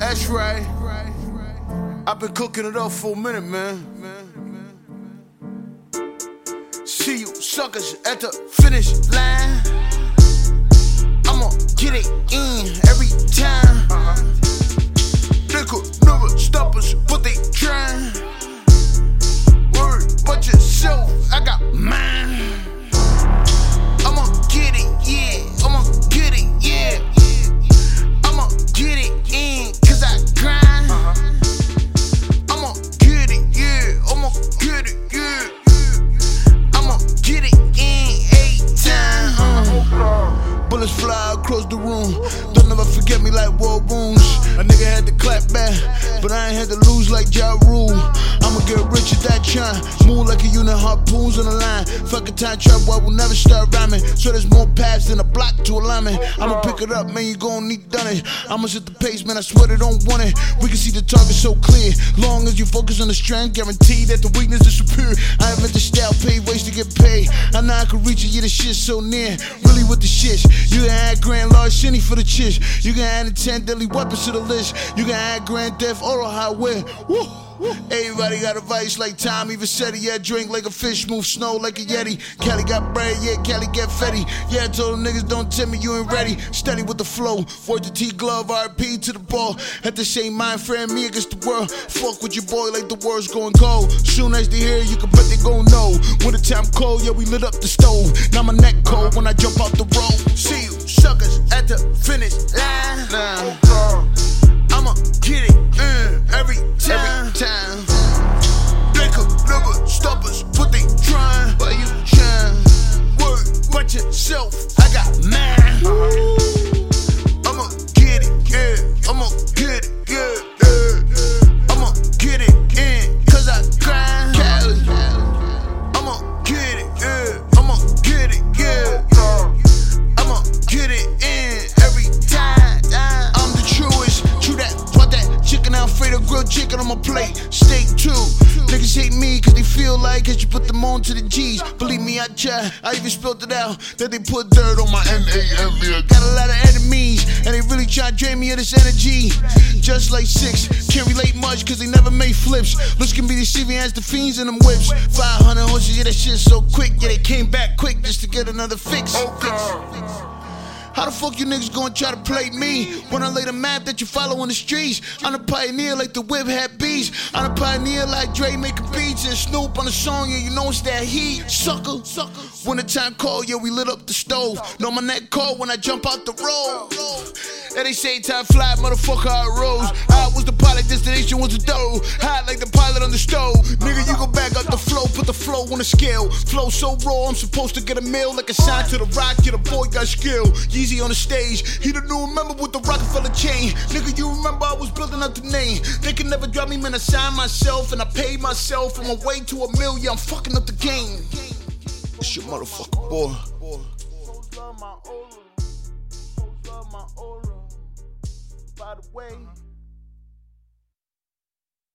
That's right. I've been cooking it up for a minute, man. See you suckers at the finish line. Across the room. Don't ever forget me like war wounds. A nigga had to clap back, but I ain't had to lose like Ja Rule. I'ma get rich at that chime. Move like a unit, harpoons on the line. Fuck a time trap, I will never start rhyming. So there's more paths than a block to alignment. I'ma pick it up, man, you gon' need done it. I'ma set the pace, man, I swear they don't want it. We can see the target so clear. Long as you focus on the strength, guarantee that the weakness disappear. I invented style, paid ways to get paid. I know I can reach it, yeah, the shit so near. Really with the shits. You can add grand larceny for the chish. You can add intent deadly weapons to the list. You can add grand theft oral highway. Woo. Everybody got a vice like Tommy said yeah, drink like a fish, move snow like a Yeti. Kelly got bread, yeah, Kelly get fetty. Yeah, I told them niggas don't tell me you ain't ready. Steady with the flow, word to T glove, RP to the ball. At the same mind frame, me against the world. Fuck with your boy like the world's going cold. Soon as they hear you can bet they gon' know. When the time cold, yeah, we lit up the stove. Now my neck cold when I jump out the road. See you suckers at the finish line. Nah. But I got mine. I'ma get it, yeah. I'ma grilled chicken on my plate. Steak too. Niggas hate me cause they feel like cause you put them on to the G's. Believe me, I try. I even spilled it out that they put dirt on my name. Got a lot of enemies and they really try to drain me of this energy. Just like six, can't relate much cause they never made flips. Looks can be deceiving as the fiends in them whips. 500 horses, yeah, that shit so quick. Yeah, they came back quick just to get another fix. How the fuck you niggas gonna try to play me when I lay the map that you follow on the streets? I'm a pioneer like the whip had beats. I'm a pioneer like Dre making beats and Snoop on the song, yeah, you know it's that heat. Sucker, sucker. When the time called, yeah, we lit up the stove. Know my neck cold when I jump out the road. And they say time fly, motherfucker, I rose. I was the pilot, destination was the dough. Hot like the pilot on the stove. Nigga, you go flow on the scale. Flow so raw, I'm supposed to get a meal like a sign to the rock. Yeah, the boy got skill. Yeezy on the stage, he the new member with the Rockefeller chain. Nigga, you remember I was building up the name. They can never drop me, man. I signed myself and I paid myself on my way to a million. I'm fucking up the game. It's your motherfucker, boy. By the way,